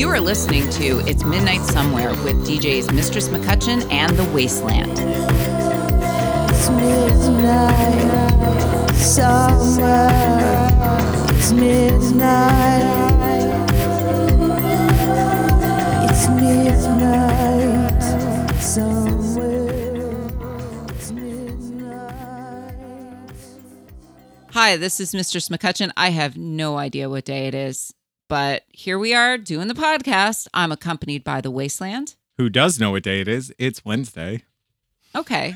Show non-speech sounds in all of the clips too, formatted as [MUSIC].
You are listening to It's Midnight Somewhere with DJs Mistress McCutcheon and The Wasteland. It's midnight somewhere. It's midnight. It's midnight somewhere. It's midnight. Hi, this is Mistress McCutcheon. I have no idea what day it is, but here we are doing the podcast. I'm accompanied by The Wasteland. Who does know what day it is? It's Wednesday. Okay.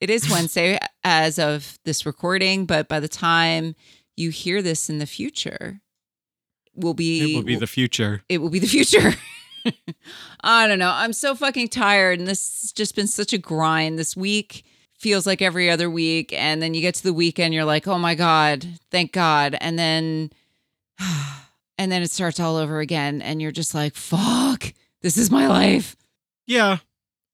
It is Wednesday as of this recording, but by the time you hear this in the future, will be It will be the future. it will be the future. [LAUGHS] I don't know. I'm so fucking tired, and this has just been such a grind. This week feels like every other week, and then you get to the weekend, you're like, oh my god, thank God, and then, [SIGHS] and then it starts all over again, and you're just like, fuck, this is my life. Yeah.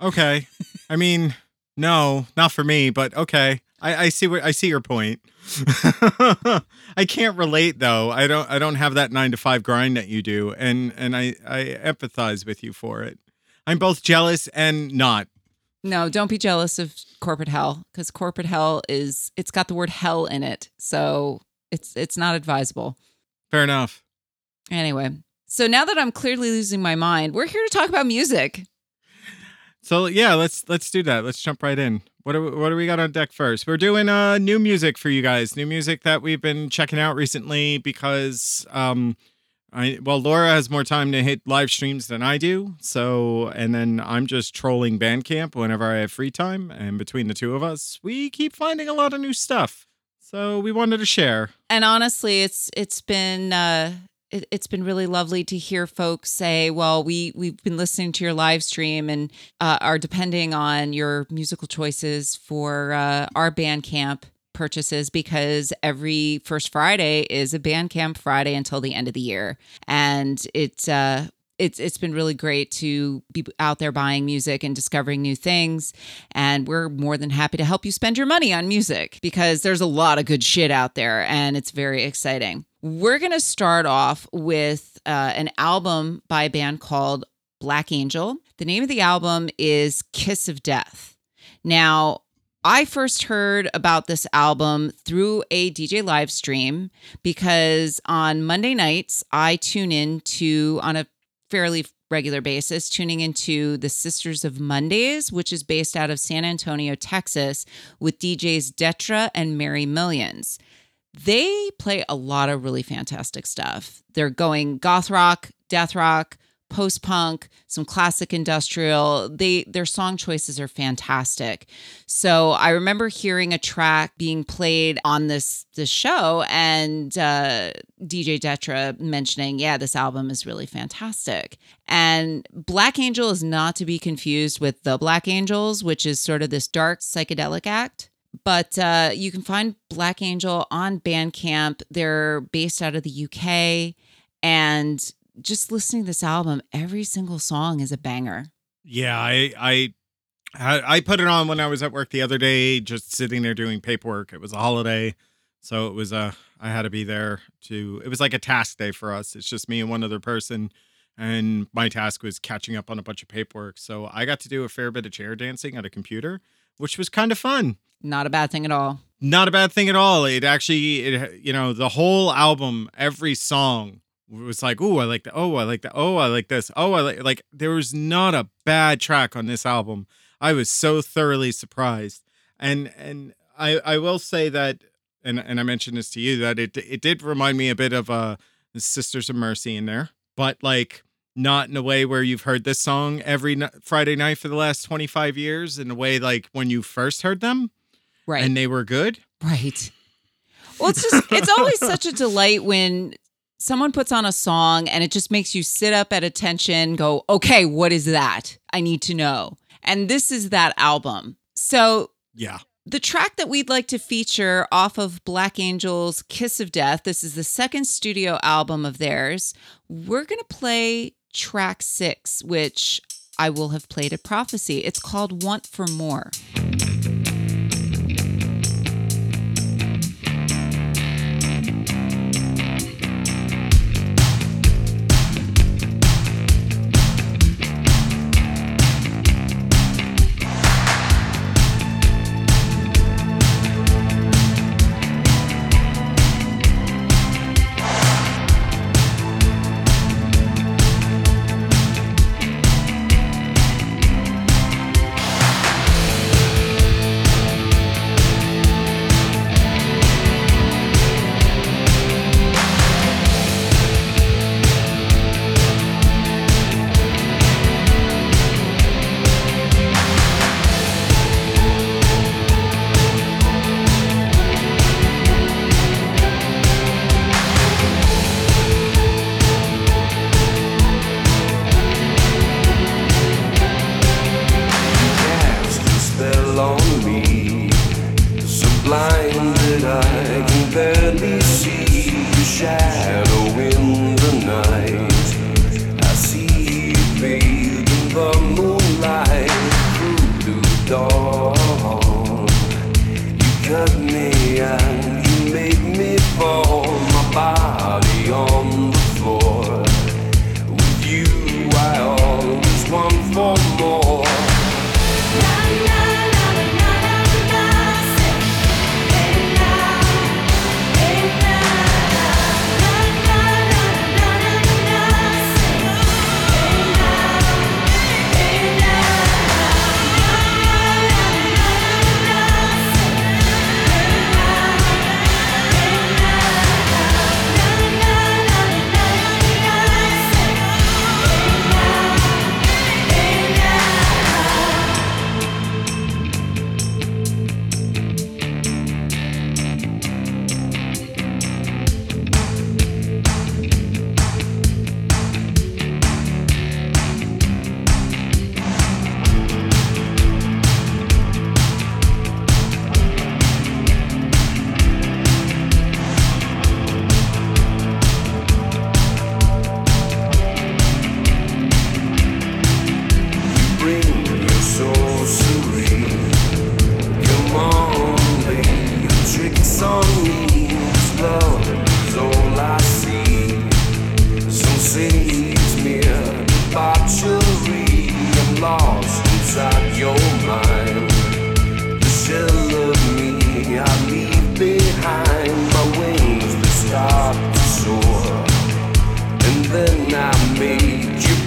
Okay. I mean, no, not for me, but okay. I, I see what I see your point. [LAUGHS] I can't relate though. I don't I don't have that nine to five grind that you do, and and I I empathize with you for it. I'm both jealous and not. No, don't be jealous of corporate hell because corporate hell is it's got the word hell in it, so it's it's not advisable. Fair enough. Anyway, so now that I'm clearly losing my mind, we're here to talk about music. So yeah, let's let's do that. Let's jump right in. What do we, what do we got on deck first? We're doing uh new music for you guys. New music that we've been checking out recently because um I well Laura has more time to hit live streams than I do. So and then I'm just trolling Bandcamp whenever I have free time and between the two of us, we keep finding a lot of new stuff. So we wanted to share. And honestly, it's it's been uh it, it's been really lovely to hear folks say, "Well, we we've been listening to your live stream and uh, are depending on your musical choices for uh, our Bandcamp purchases because every first Friday is a Bandcamp Friday until the end of the year, and it's uh, it's it's been really great to be out there buying music and discovering new things and we're more than happy to help you spend your money on music because there's a lot of good shit out there and it's very exciting. We're going to start off with uh, an album by a band called Black Angel. The name of the album is Kiss of Death. Now, I first heard about this album through a DJ live stream because on Monday nights, I tune in to, on a fairly regular basis, tuning into the Sisters of Mondays, which is based out of San Antonio, Texas, with DJs Detra and Mary Millions. They play a lot of really fantastic stuff. They're going goth rock, death rock, post punk, some classic industrial. They their song choices are fantastic. So I remember hearing a track being played on this this show and uh, DJ Detra mentioning, "Yeah, this album is really fantastic." And Black Angel is not to be confused with the Black Angels, which is sort of this dark psychedelic act but uh, you can find Black Angel on Bandcamp. They're based out of the UK, and just listening to this album, every single song is a banger. Yeah, I I I put it on when I was at work the other day, just sitting there doing paperwork. It was a holiday, so it was a I had to be there to. It was like a task day for us. It's just me and one other person, and my task was catching up on a bunch of paperwork. So I got to do a fair bit of chair dancing at a computer, which was kind of fun. Not a bad thing at all. Not a bad thing at all. It actually, it you know, the whole album, every song was like, oh, I like that. Oh, I like that. Oh, I like this. Oh, I like like. There was not a bad track on this album. I was so thoroughly surprised, and and I I will say that, and and I mentioned this to you that it it did remind me a bit of uh Sisters of Mercy in there, but like not in a way where you've heard this song every Friday night for the last 25 years in a way like when you first heard them Right. and they were good. Right. Well, it's just, it's always [LAUGHS] such a delight when someone puts on a song and it just makes you sit up at attention, go, okay, what is that? I need to know. And this is that album. So Yeah. the track that we'd like to feature off of Black Angel's Kiss of Death, this is the second studio album of theirs. We're going to play track six, which I will have played at Prophecy. It's called Want for More.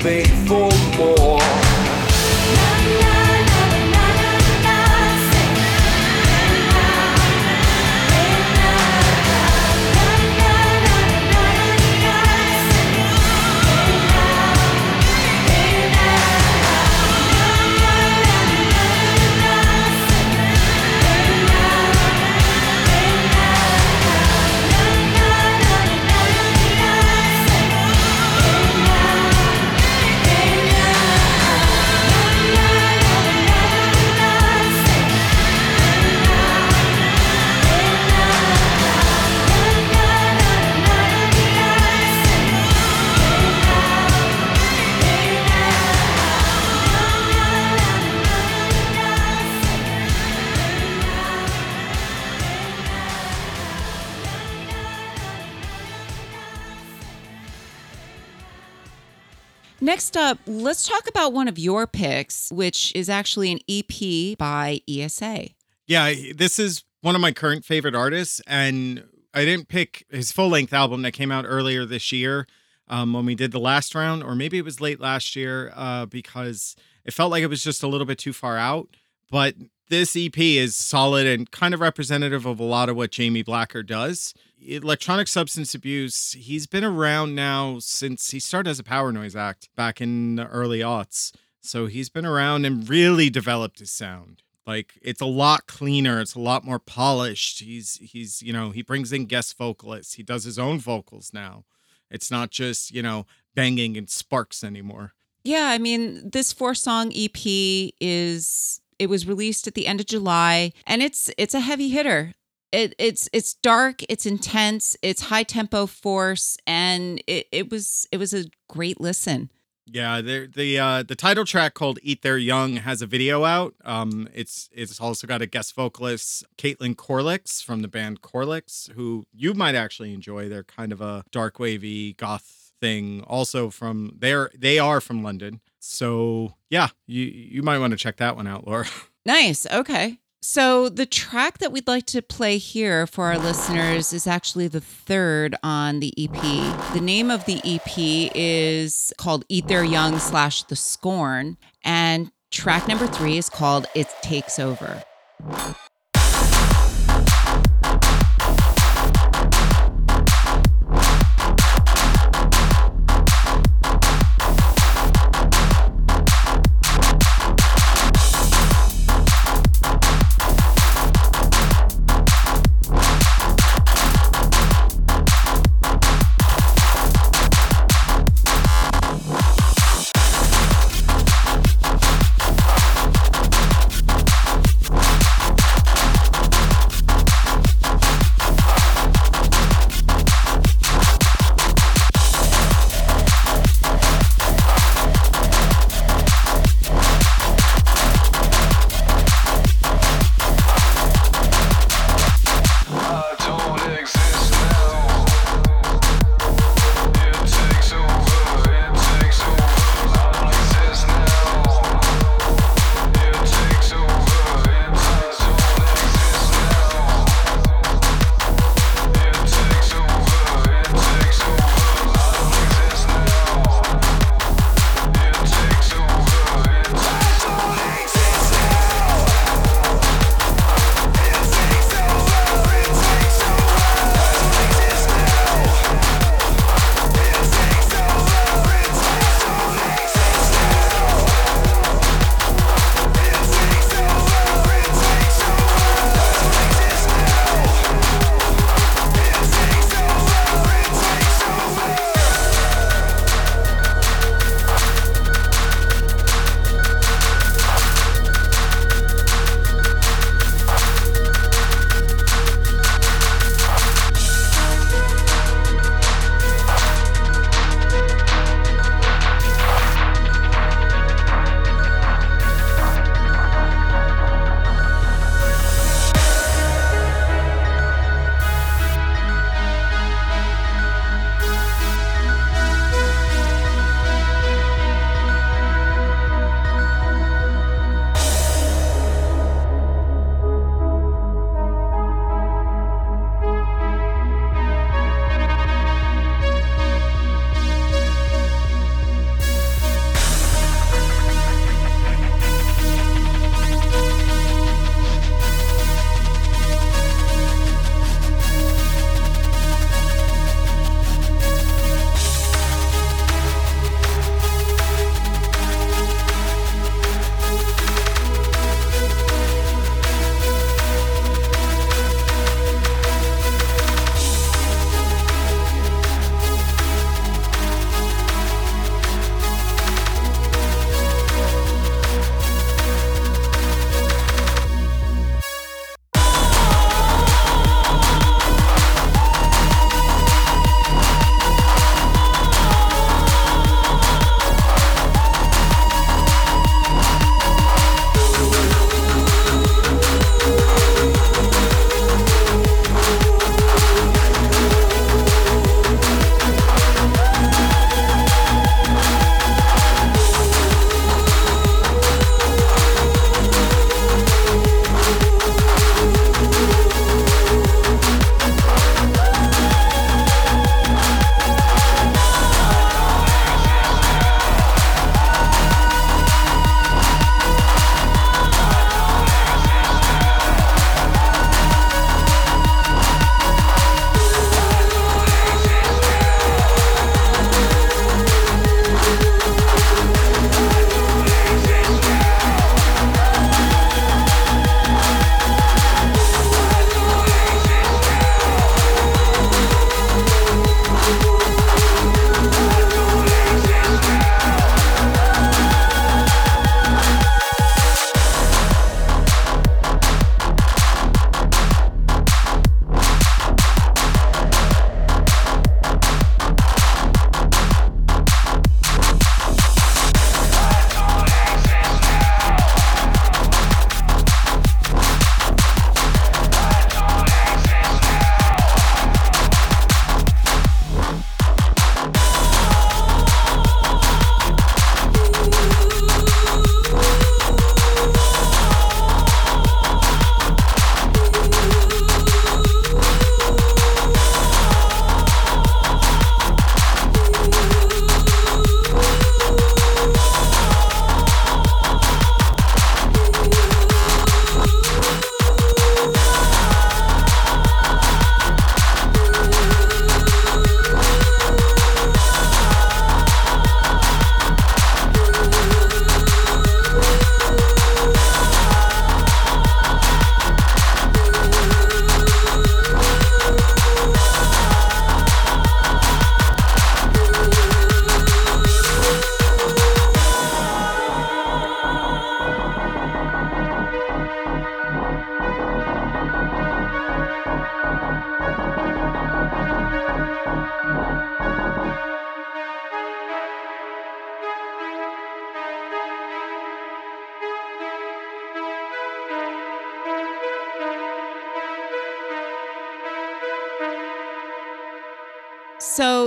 Made up, let's talk about one of your picks, which is actually an EP by ESA. Yeah, this is one of my current favorite artists, and I didn't pick his full length album that came out earlier this year um, when we did the last round, or maybe it was late last year uh, because it felt like it was just a little bit too far out. But this EP is solid and kind of representative of a lot of what Jamie Blacker does. Electronic substance abuse, he's been around now since he started as a Power Noise act back in the early aughts. So he's been around and really developed his sound. Like it's a lot cleaner, it's a lot more polished. He's he's, you know, he brings in guest vocalists. He does his own vocals now. It's not just, you know, banging and sparks anymore. Yeah, I mean, this four song EP is it was released at the end of July and it's it's a heavy hitter. It, it's it's dark, it's intense, it's high tempo force, and it, it was it was a great listen. Yeah, the the uh, the title track called "Eat Their Young" has a video out. Um, it's it's also got a guest vocalist, Caitlin Corlix from the band Corlix, who you might actually enjoy. They're kind of a dark wavy goth thing. Also from they're they are from London, so yeah, you you might want to check that one out, Laura. [LAUGHS] Nice. Okay. So the track that we'd like to play here for our listeners is actually the third on the EP. The name of the EP is called Eat Their Young slash The Scorn. And track number three is called It Takes Over.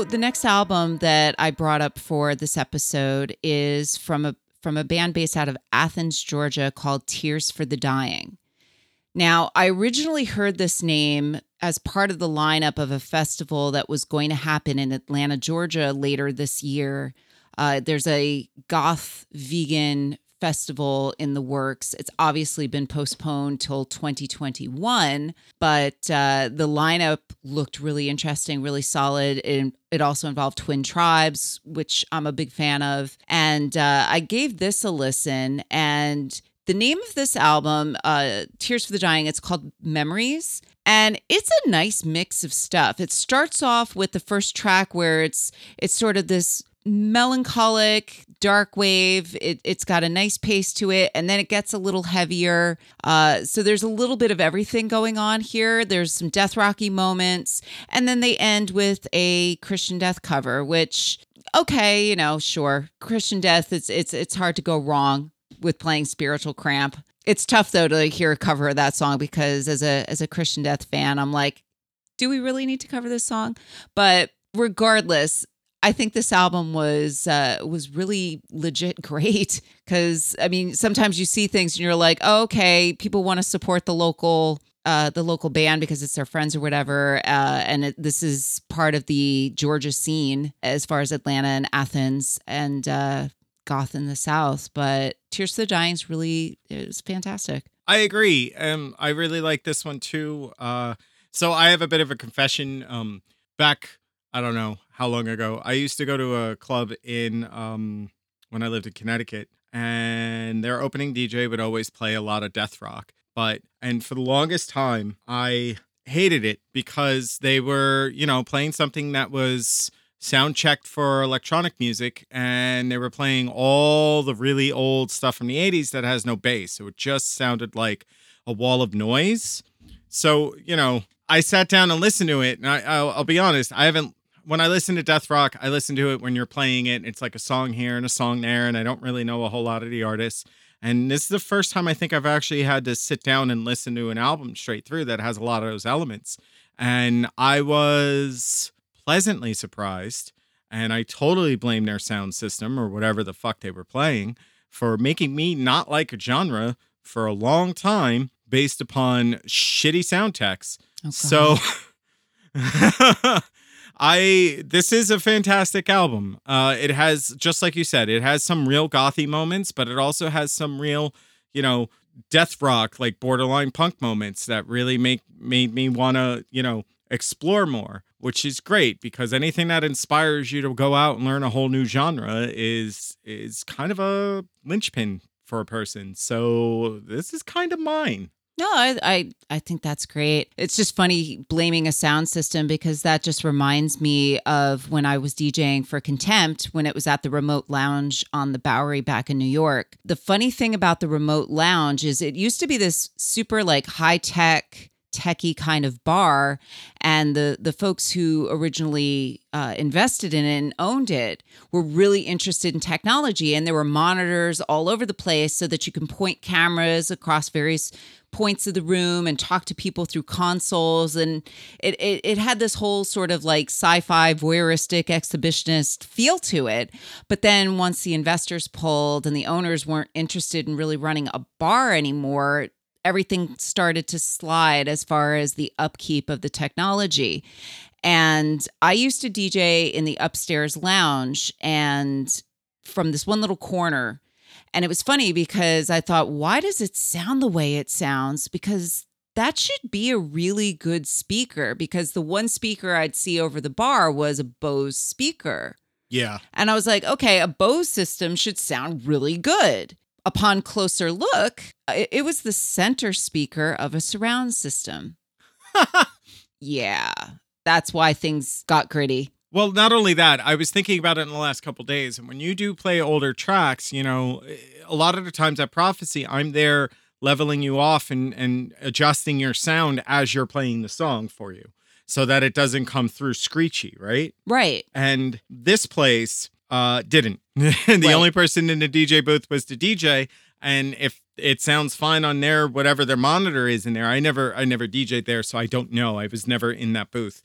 The next album that I brought up for this episode is from a from a band based out of Athens, Georgia called Tears for the Dying. Now, I originally heard this name as part of the lineup of a festival that was going to happen in Atlanta, Georgia later this year. Uh, there's a goth vegan festival in the works. It's obviously been postponed till 2021, but uh, the lineup looked really interesting, really solid. It, it also involved Twin Tribes, which I'm a big fan of. And uh, I gave this a listen, and the name of this album, uh, Tears for the Dying, it's called Memories. And it's a nice mix of stuff. It starts off with the first track where it's it's sort of this melancholic dark wave. It, it's got a nice pace to it and then it gets a little heavier. Uh, so there's a little bit of everything going on here. There's some death rocky moments and then they end with a christian death cover which okay you know sure. Christian death it's it's it's hard to go wrong with playing spiritual cramp. It's tough though to hear a cover of that song because as a as a christian death fan i'm like do we really need to cover this song? But regardless I think this album was uh, was really legit [LAUGHS] great because I mean sometimes you see things and you're like, oh, okay, people want to support the local uh, the local band because it's their friends or whatever, uh, and it, this is part of the Georgia scene as far as Atlanta and Athens and uh, goth in the South. But Tears to the is really it was fantastic. I agree. Um, I really like this one too. Uh, so I have a bit of a confession. Um, back, I don't know how long ago, I used to go to a club in um when I lived in Connecticut, and their opening DJ would always play a lot of death rock. But and for the longest time, I hated it because they were, you know, playing something that was sound checked for electronic music and they were playing all the really old stuff from the 80s that has no bass so it just sounded like a wall of noise so you know i sat down and listened to it and I, I'll, I'll be honest i haven't when i listen to death rock i listen to it when you're playing it. It's like a song here and a song there and i don't really know a whole lot of the artists. And this is the first time i think i've actually had to sit down and listen to an album straight through that has a lot of those elements. And i was pleasantly surprised and I totally blame their sound system or whatever the fuck they were playing for making me not like a genre for a long time based upon shitty sound techs. Oh, so [LAUGHS] I this is a fantastic album. Uh it has just like you said, it has some real gothy moments, but it also has some real, you know, death rock like borderline punk moments that really make made me want to, you know, explore more, which is great because anything that inspires you to go out and learn a whole new genre is is kind of a linchpin for a person. So this is kind of mine. No, I, I I think that's great. It's just funny blaming a sound system because that just reminds me of when I was DJing for Contempt when it was at the remote lounge on the Bowery back in New York. The funny thing about the remote lounge is it used to be this super like high tech techie kind of bar and the the folks who originally uh, invested in it and owned it were really interested in technology and there were monitors all over the place so that you can point cameras across various points of the room and talk to people through consoles and it, it it had this whole sort of like sci-fi voyeuristic exhibitionist feel to it but then once the investors pulled and the owners weren't interested in really running a bar anymore everything started to slide as far as the upkeep of the technology. And I used to DJ in the upstairs lounge and from this one little corner. And it was funny because I thought, why does it sound the way it sounds? Because that should be a really good speaker because the one speaker I'd see over the bar was a Bose speaker. Yeah. And I was like, okay, a Bose system should sound really good. Upon closer look, it, it was the center speaker of a surround system. [LAUGHS] yeah, that's why things got gritty. Well, not only that, I was thinking about it in the last couple days. And when you do play older tracks, you know, a lot of the times at Prophecy, I'm there leveling you off and, and adjusting your sound as you're playing the song for you so that it doesn't come through screechy, right? Right. And this place uh, didn't. [LAUGHS] the Right. only person in the DJ booth was the DJ. And if it sounds fine on their whatever their monitor is in there, I never I never DJ'd there, so I don't know. I was never in that booth.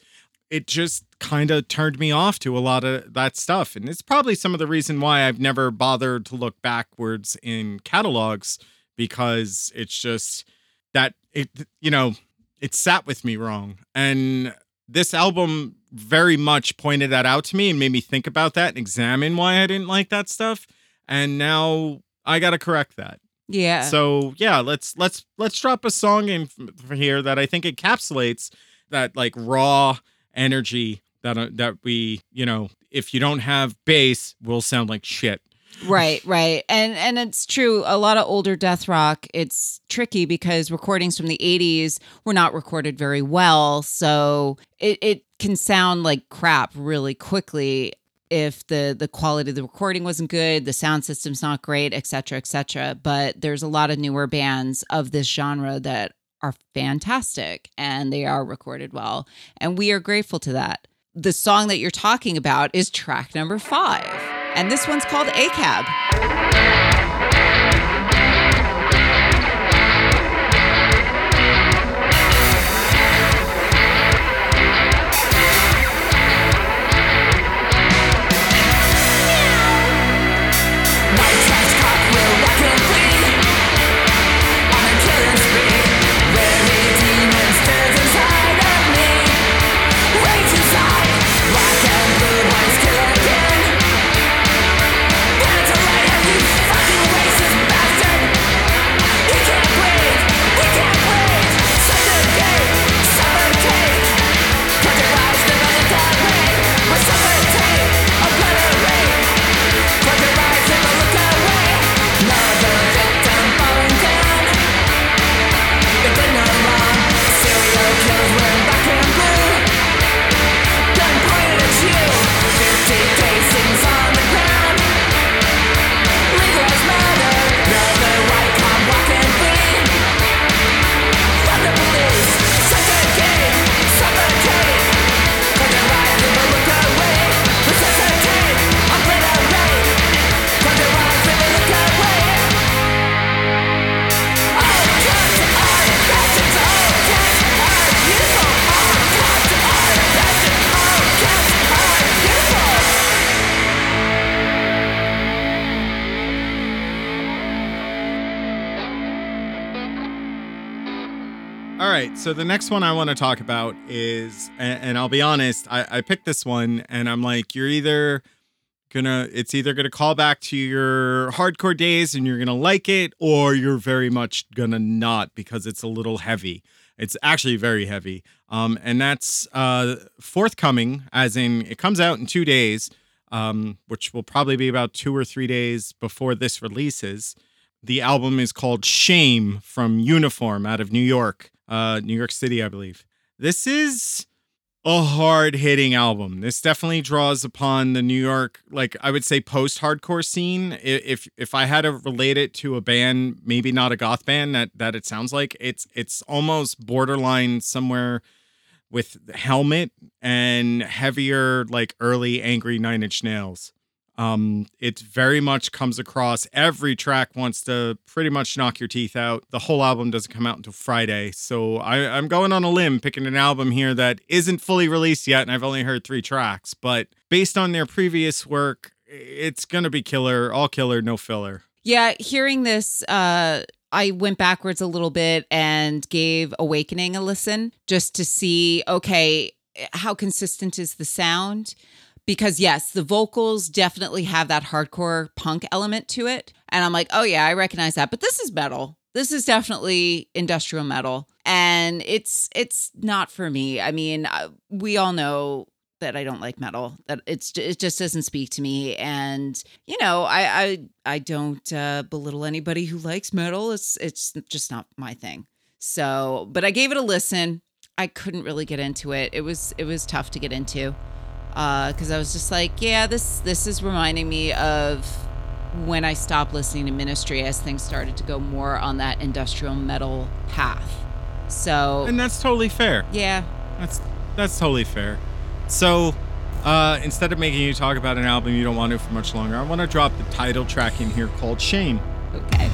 It just kind of turned me off to a lot of that stuff. And it's probably some of the reason why I've never bothered to look backwards in catalogs because it's just that it, you know, it sat with me wrong. And this album very much pointed that out to me and made me think about that and examine why I didn't like that stuff. And now I got to correct that. Yeah. So yeah, let's let's let's drop a song in here that I think encapsulates that like raw energy that uh, that we you know if you don't have bass will sound like shit. Right, right. And and it's true. A lot of older death rock, it's tricky because recordings from the 80s were not recorded very well. So it, it can sound like crap really quickly if the the quality of the recording wasn't good, the sound system's not great, et cetera, et cetera. But there's a lot of newer bands of this genre that are fantastic and they are recorded well. And we are grateful to that. The song that you're talking about is track number five. And this one's called ACAB. So the next one I want to talk about is, and, and I'll be honest, I, I picked this one, and I'm like, you're either gonna, it's either gonna call back to your hardcore days, and you're gonna like it, or you're very much gonna not because it's a little heavy. It's actually very heavy, um, and that's uh, forthcoming, as in it comes out in two days, um, which will probably be about two or three days before this releases. The album is called Shame from Uniform out of New York, uh, New York City, I believe. This is a hard hitting album. This definitely draws upon the New York, like I would say, post hardcore scene. If if I had to relate it to a band, maybe not a goth band that that it sounds like, it's it's almost borderline somewhere with Helmet and heavier, like early angry Nine Inch Nails. Um, it very much comes across. Every track wants to pretty much knock your teeth out. The whole album doesn't come out until Friday, so I, I'm going on a limb picking an album here that isn't fully released yet, and I've only heard three tracks. But based on their previous work, it's gonna be killer, all killer, no filler. Yeah, hearing this, uh, I went backwards a little bit and gave Awakening a listen just to see, okay, how consistent is the sound? Because yes, the vocals definitely have that hardcore punk element to it. And I'm like, oh yeah, I recognize that. But this is metal. This is definitely industrial metal. And it's it's not for me. I mean, uh, we all know that I don't like metal. That it's it just doesn't speak to me. And you know, I I I don't uh, belittle anybody who likes metal. It's it's just not my thing. So, but I gave it a listen. I couldn't really get into it. It was it was tough to get into because I was just like, yeah, this this is reminding me of when I stopped listening to Ministry as things started to go more on that industrial metal path. So And that's totally fair. yeah, That's that's totally fair. So, uh, instead of making you talk about an album you don't want to for much longer, I want to drop the title track in here called Shame. okay.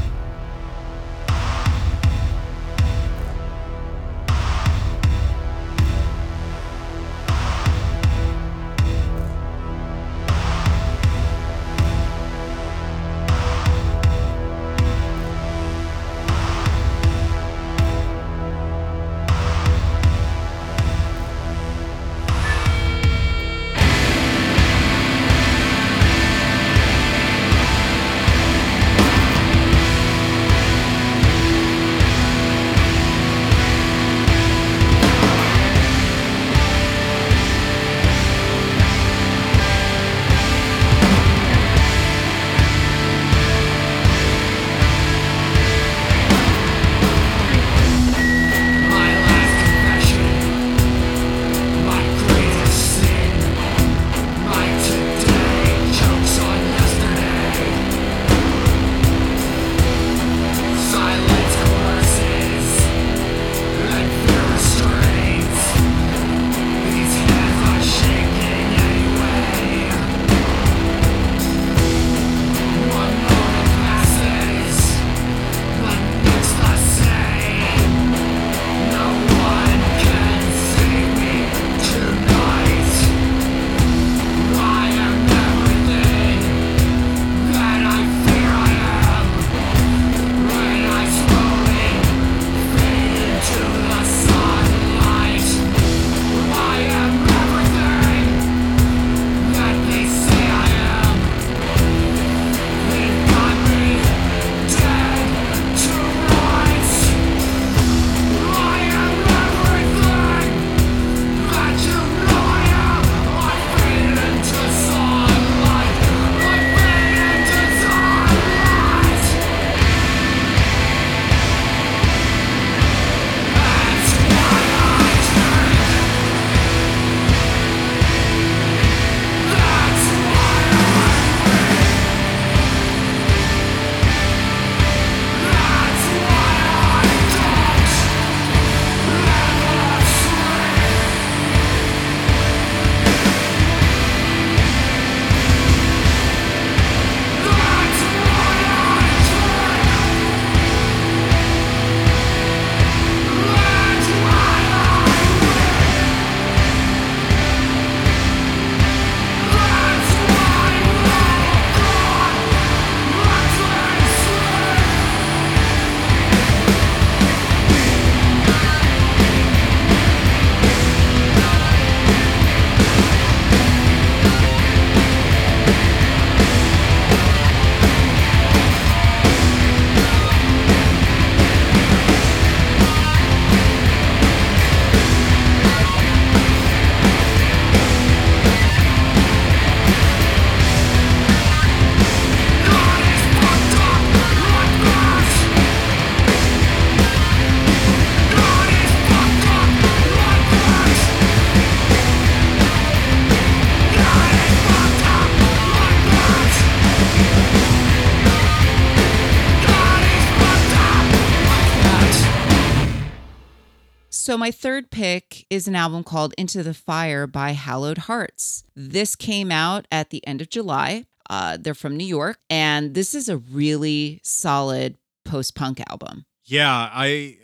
So, my third pick is an album called Into the Fire by Hallowed Hearts. This came out at the end of July. Uh, they're from New York, and this is a really solid post punk album. Yeah, I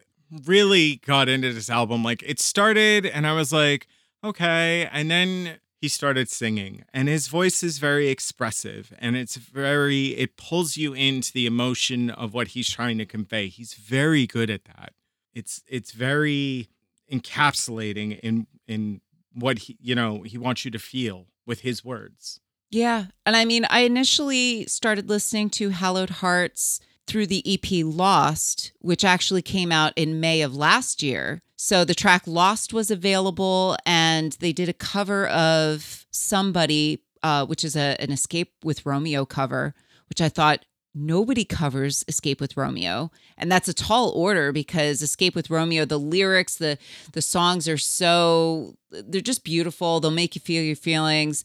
really got into this album. Like it started and I was like, okay. And then he started singing and his voice is very expressive and it's very it pulls you into the emotion of what he's trying to convey. He's very good at that. It's it's very encapsulating in in what he you know he wants you to feel with his words. Yeah. And I mean, I initially started listening to Hallowed Hearts through the EP Lost, which actually came out in May of last year. So the track Lost was available, and they did a cover of Somebody, uh, which is a, an Escape with Romeo cover, which I thought nobody covers Escape with Romeo. And that's a tall order because Escape with Romeo, the lyrics, the the songs are so they're just beautiful. They'll make you feel your feelings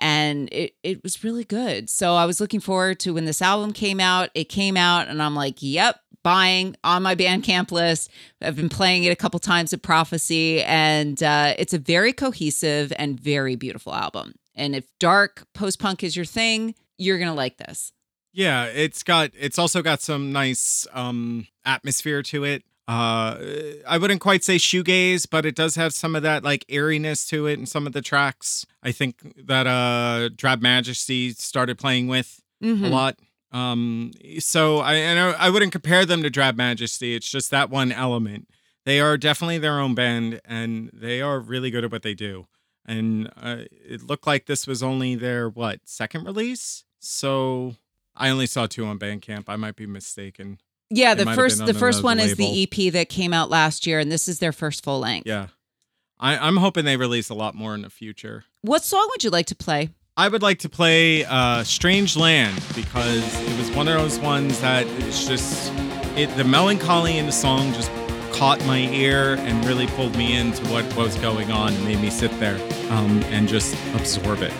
and it, it was really good. So I was looking forward to when this album came out. It came out, and I'm like, yep, buying on my Bandcamp list. I've been playing it a couple times at Prophecy, and uh, it's a very cohesive and very beautiful album. And if dark post punk is your thing, you're gonna like this. Yeah, it's got it's also got some nice um atmosphere to it. Uh I wouldn't quite say shoegaze, but it does have some of that like airiness to it in some of the tracks. I think that uh Drab Majesty started playing with a Mhm. lot. Um so I and I I wouldn't compare them to Drab Majesty. It's just that one element. They are definitely their own band and they are really good at what they do. And uh, it looked like this was only their what, second release? So I only saw two on Bandcamp. I might be mistaken. Yeah, the first the first one is the EP that came out last year, and this is their first full length. Yeah. I, I'm hoping they release a lot more in the future. What song would you like to play? I would like to play uh, "Strange Land" because it was one of those ones that it's just it. The melancholy in the song just caught my ear and really pulled me into what was going on and made me sit there um, and just absorb it.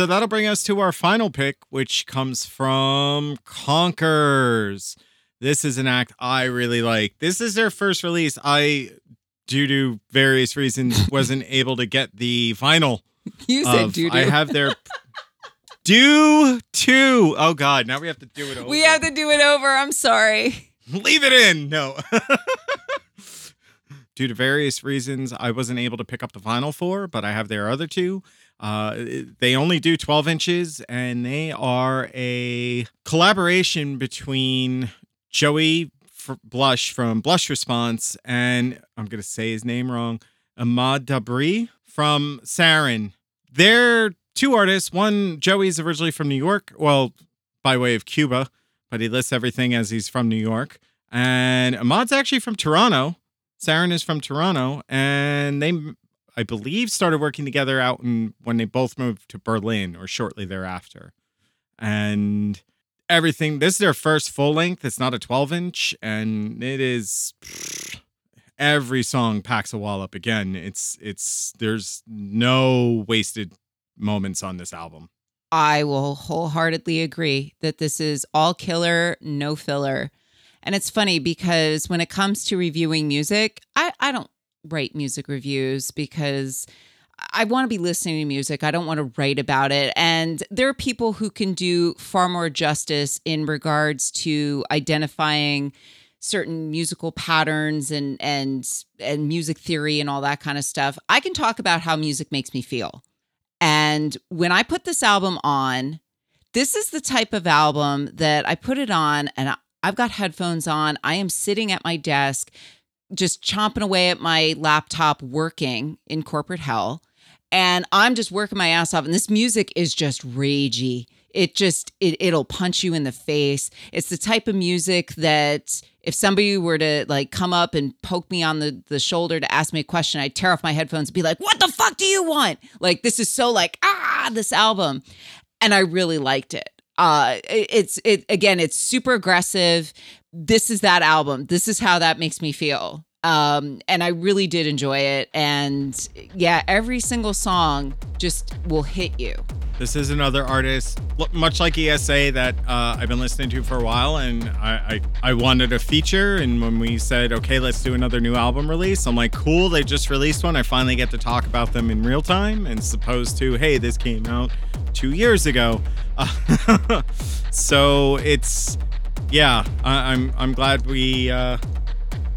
So that'll bring us to our final pick, which comes from Conkers. This is an act I really like. This is their first release. I, due to various reasons, [LAUGHS] wasn't able to get the vinyl. You said of- to. I have their [LAUGHS] due to. Oh God! Now we have to do it over. We have to do it over. I'm sorry. leave it in. No. [LAUGHS] Due to various reasons, I wasn't able to pick up the vinyl for, but I have their other two. Uh, they only do 12 inches, and they are a collaboration between Joey Blush from Blush Response and I'm going to say his name wrong, Ahmad Dabri from Sarin. They're two artists. One, Joey's originally from New York, well, by way of Cuba, but he lists everything as he's from New York. And Ahmad's actually from Toronto. Sarin is from Toronto, and they, I believe, started working together out in when they both moved to Berlin or shortly thereafter. And everything. This is their first full length. It's not a 12 inch, and it is every song packs a wall up again. It's it's there's no wasted moments on this album. I will wholeheartedly agree that this is all killer, no filler. And it's funny because when it comes to reviewing music, I, I don't write music reviews because I want to be listening to music. I don't want to write about it. And there are people who can do far more justice in regards to identifying certain musical patterns and and and music theory and all that kind of stuff. I can talk about how music makes me feel. And when I put this album on, this is the type of album that I put it on and I've got headphones on. I am sitting at my desk, just chomping away at my laptop, working in corporate hell. And I'm just working my ass off. And this music is just ragey. It just, it, it'll punch you in the face. It's the type of music that if somebody were to like come up and poke me on the, the shoulder to ask me a question, I'd tear off my headphones and be like, what the fuck do you want? Like, this is so like, ah, this album. And I really liked it. Uh, it- it's, it, again, it's super aggressive. This is that album. This is how that makes me feel. Um, and I really did enjoy it. And yeah, every single song just will hit you. This is another artist, much like ESA, that uh, I've been listening to for a while, and I, I I wanted a feature. And when we said, okay, let's do another new album release, I'm like, cool, they just released one. I finally get to talk about them in real time, and opposed to, hey, this came out two years ago. Uh, [LAUGHS] so it's, yeah, I, I'm I'm glad we uh,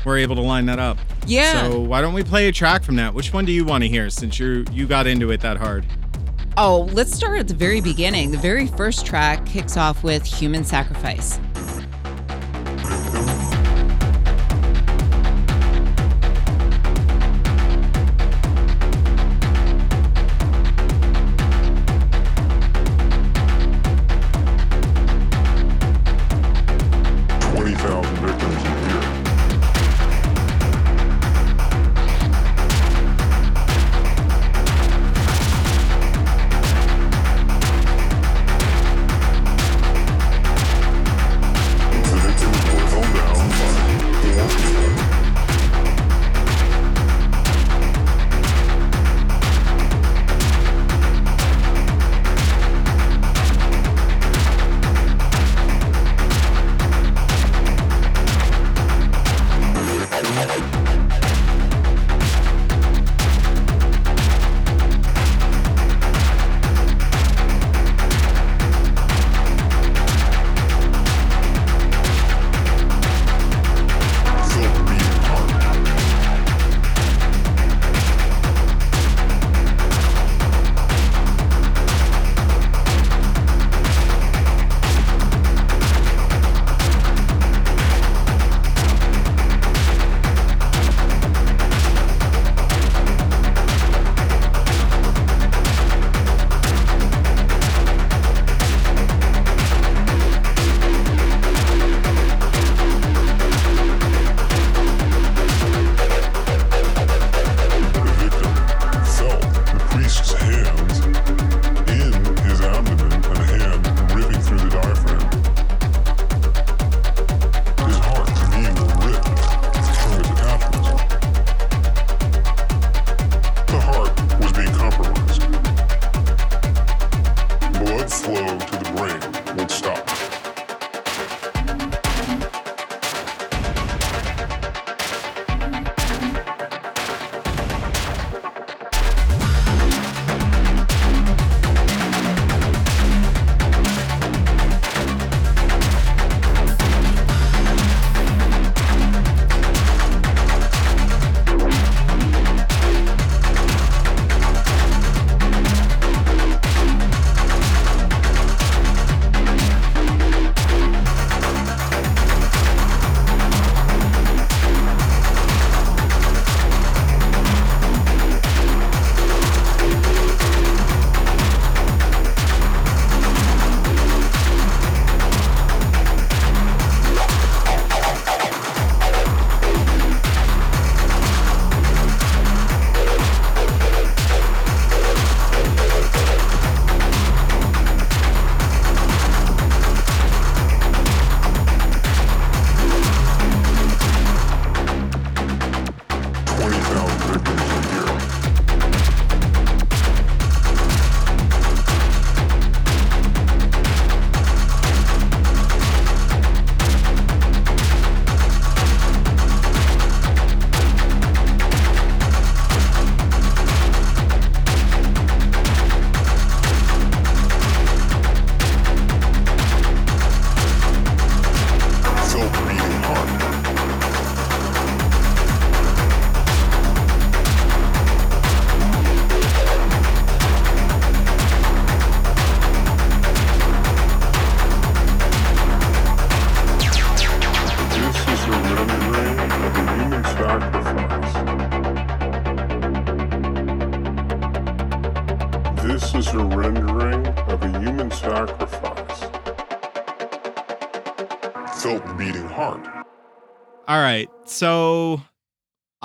were able to line that up. Yeah. So why don't we play a track from that? Which one do you want to hear? Since you you got into it that hard. Oh, let's start at the very beginning. The very first track kicks off with Human Sacrifice.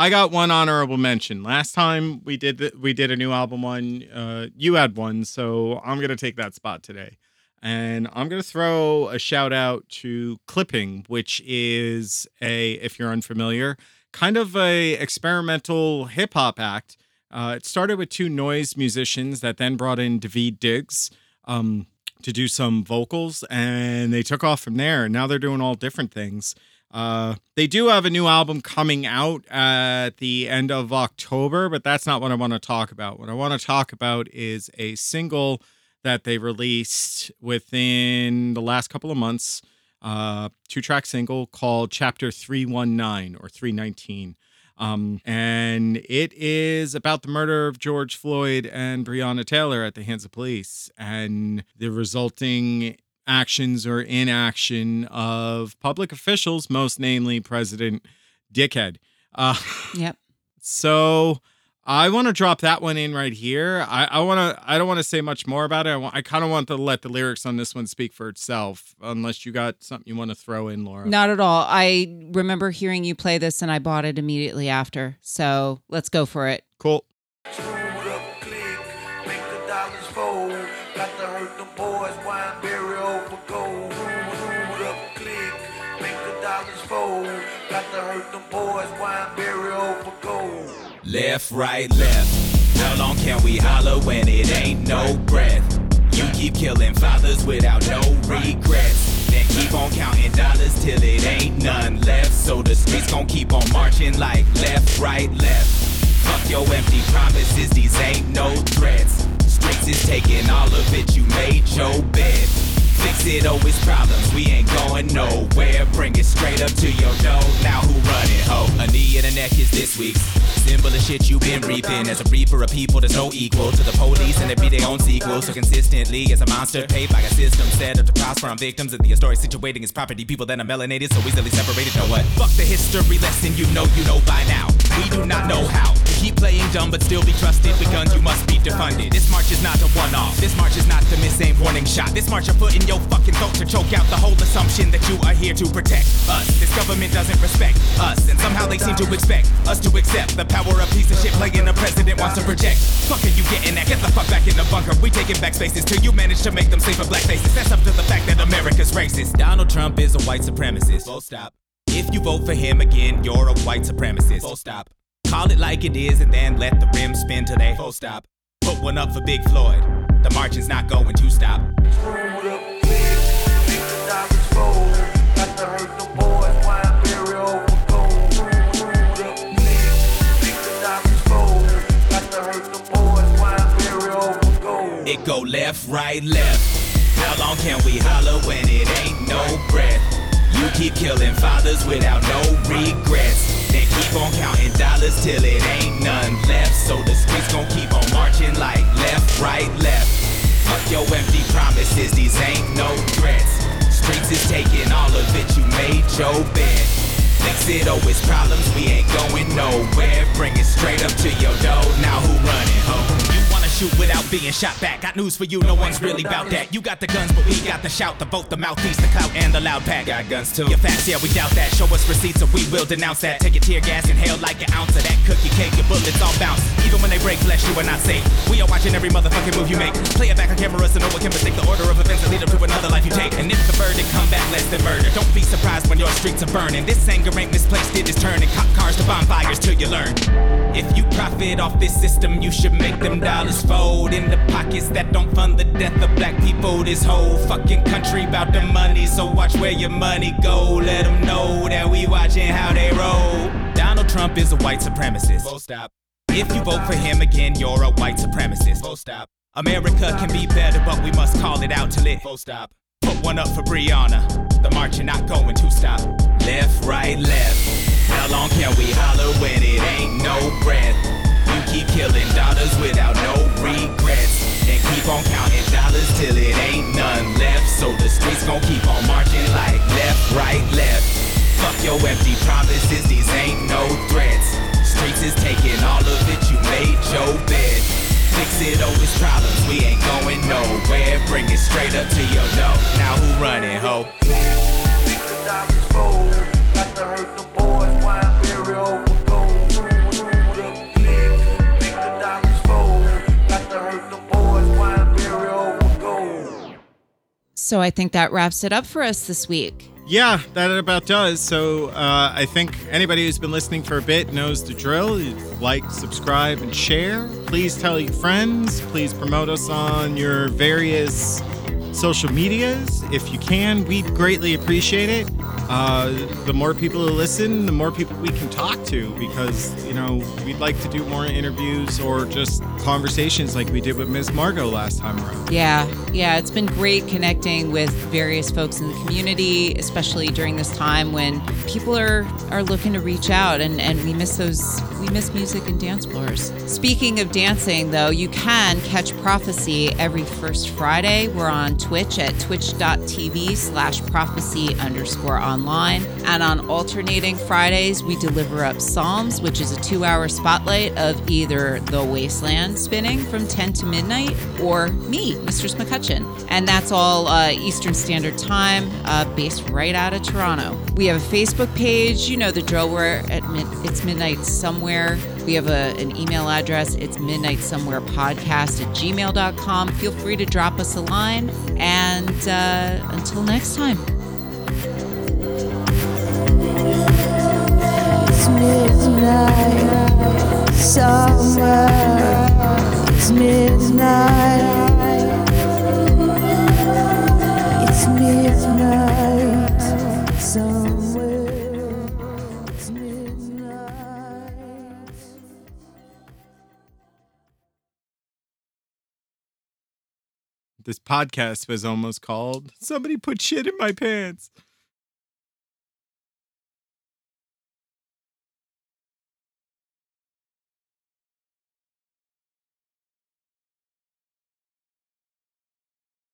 I got one honorable mention. Last time we did the, we did a new album one, uh, you had one, so I'm gonna take that spot today. And I'm gonna throw a shout out to Clipping, which is a, if you're unfamiliar, kind of a experimental hip hop act. Uh, it started with two noise musicians that then brought in Daveed Diggs um, to do some vocals, and they took off from there. And now they're doing all different things. Uh, they do have a new album coming out at the end of October, but that's not what I want to talk about. What I want to talk about is a single that they released within the last couple of months, uh, two track single called Chapter 319 or 319. Um, and it is about the murder of George Floyd and Breonna Taylor at the hands of police and the resulting actions or inaction of public officials, most namely President Dickhead. Uh, Yep. so I want to drop that one in right here. I, I want to. I don't want to say much more about it. I, want, I kind of want to let the lyrics on this one speak for itself. Unless you got something you want to throw in, Laura. Not at all. I remember hearing you play this and I bought it immediately after. So let's go for it. Cool. Left, right, left. How long can we holler when it ain't no breath? You keep killing fathers without no regrets. Then keep on counting dollars till it ain't none left. So the streets gon' keep on marching like left, right, left. Fuck your empty promises, these ain't no threats. Streets is taking all of it, you made your bed. Fix it, oh, always problems, we ain't going nowhere. Bring it straight up to your door, now who run it, ho? A knee and a neck is this week's. Symbol of shit you been reaping. As a reaper of people, there's no equal to the police, and they be their own sequel. So consistently, as a monster, paid by a system set up to prosper on victims. And the historic situating is property people that are melanated, so easily separated. Know what? Fuck the history lesson, you know you know by now. We do not know how keep playing dumb but still be trusted. With guns, you must be defunded. This march is not a one-off. This march is not the miss aim warning shot. This march a foot in your fucking throat to choke out the whole assumption that you are here to protect us. This government doesn't respect us, and somehow they seem to expect us to accept the power of piece of shit playing the president wants to project. Fuck are you getting at? Get the fuck back in the bunker. We taking back spaces till you manage to make them safe for black faces. That's up to the fact that America's racist. Donald Trump is a white supremacist. Full stop. If you vote for him again, you're a white supremacist. Full stop. Call it like it is and then let the rim spin till they full stop. Put one up for Big Floyd. The marching's not going to stop. It go left, right, left. How long can we holler when it ain't no breath? You keep killing fathers without no regrets. Keep on counting dollars till it ain't none left. So the streets gon' keep on marching like left, right, left. Fuck your empty promises, these ain't no threats. Streets is taking all of it, you made your bed. Fix it, oh, it's problems, we ain't going nowhere. Bring it straight up to your door, now who running, ho? Shoot without being shot back? Got news for you, no one's really about that. You got the guns, but we got the shout, the vote, the mouthpiece, the clout, and the loud pack. Got guns too. You're fast, yeah, we doubt that. Show us receipts, or we will denounce that. Take a tear gas, inhale like an ounce of that cookie cake. Your bullets all bounce. Even when they break flesh, you are not safe. We are watching every motherfucking move you make. Play it back on camera so no one can mistake the order of events that lead up to another life you take. And if the verdict come back less than murder, don't be surprised when your streets are burning. This anger ain't misplaced, it is turning cop cars to bonfires till you learn. If you profit off this system, you should make them dollars fold in the pockets that don't fund the death of black people. This whole fucking country about the money, so watch where your money go. Let them know that we watching how they roll. Donald Trump is a white supremacist. Full stop. If you vote for him again, you're a white supremacist. Full stop. America can be better, but we must call it out till it. Full stop. Put one up for Breonna. The march you're not going to stop. Left, right, left. How long can we holler when it ain't no breath? Keep killing dollars without no regrets. And keep on counting dollars till it ain't none left. So the streets gon' keep on marching like left, right, left. Fuck your empty promises, these ain't no threats. Streets is taking all of it, you made your bed. Fix it oh, always problems. We ain't going nowhere. Bring it straight up to your door. Now who running, ho? So I think that wraps it up for us this week. Yeah, that about does. So uh, I think anybody who's been listening for a bit knows the drill. Like, subscribe, and share. Please tell your friends. Please promote us on your various social medias if you can. We'd greatly appreciate it. Uh, the more people who listen, the more people we can talk to because, you know, we'd like to do more interviews or just conversations like we did with Ms. Margot last time around. Yeah, yeah, it's been great connecting with various folks in the community, especially during this time when people are are looking to reach out and and we miss those we miss music and dance floors. Speaking of dancing though, you can catch Prophecy every first Friday. We're on Twitch at twitch.tv slash prophecy underscore online. And on alternating Fridays, we deliver up Psalms, which is a two hour spotlight of either The Wasteland spinning from 10 to midnight or me, Mistress McCutcheon. And that's all uh, Eastern Standard Time, uh, based right out of Toronto. We have a Facebook page. You know the drill. We're at mid- it's midnight somewhere. We have a, an email address. It's midnight somewhere podcast at gmail.com. Feel free to drop us a line. And uh, until next time. It's midnight somewhere. It's midnight. It's midnight This podcast was almost called Somebody Put Shit in My Pants.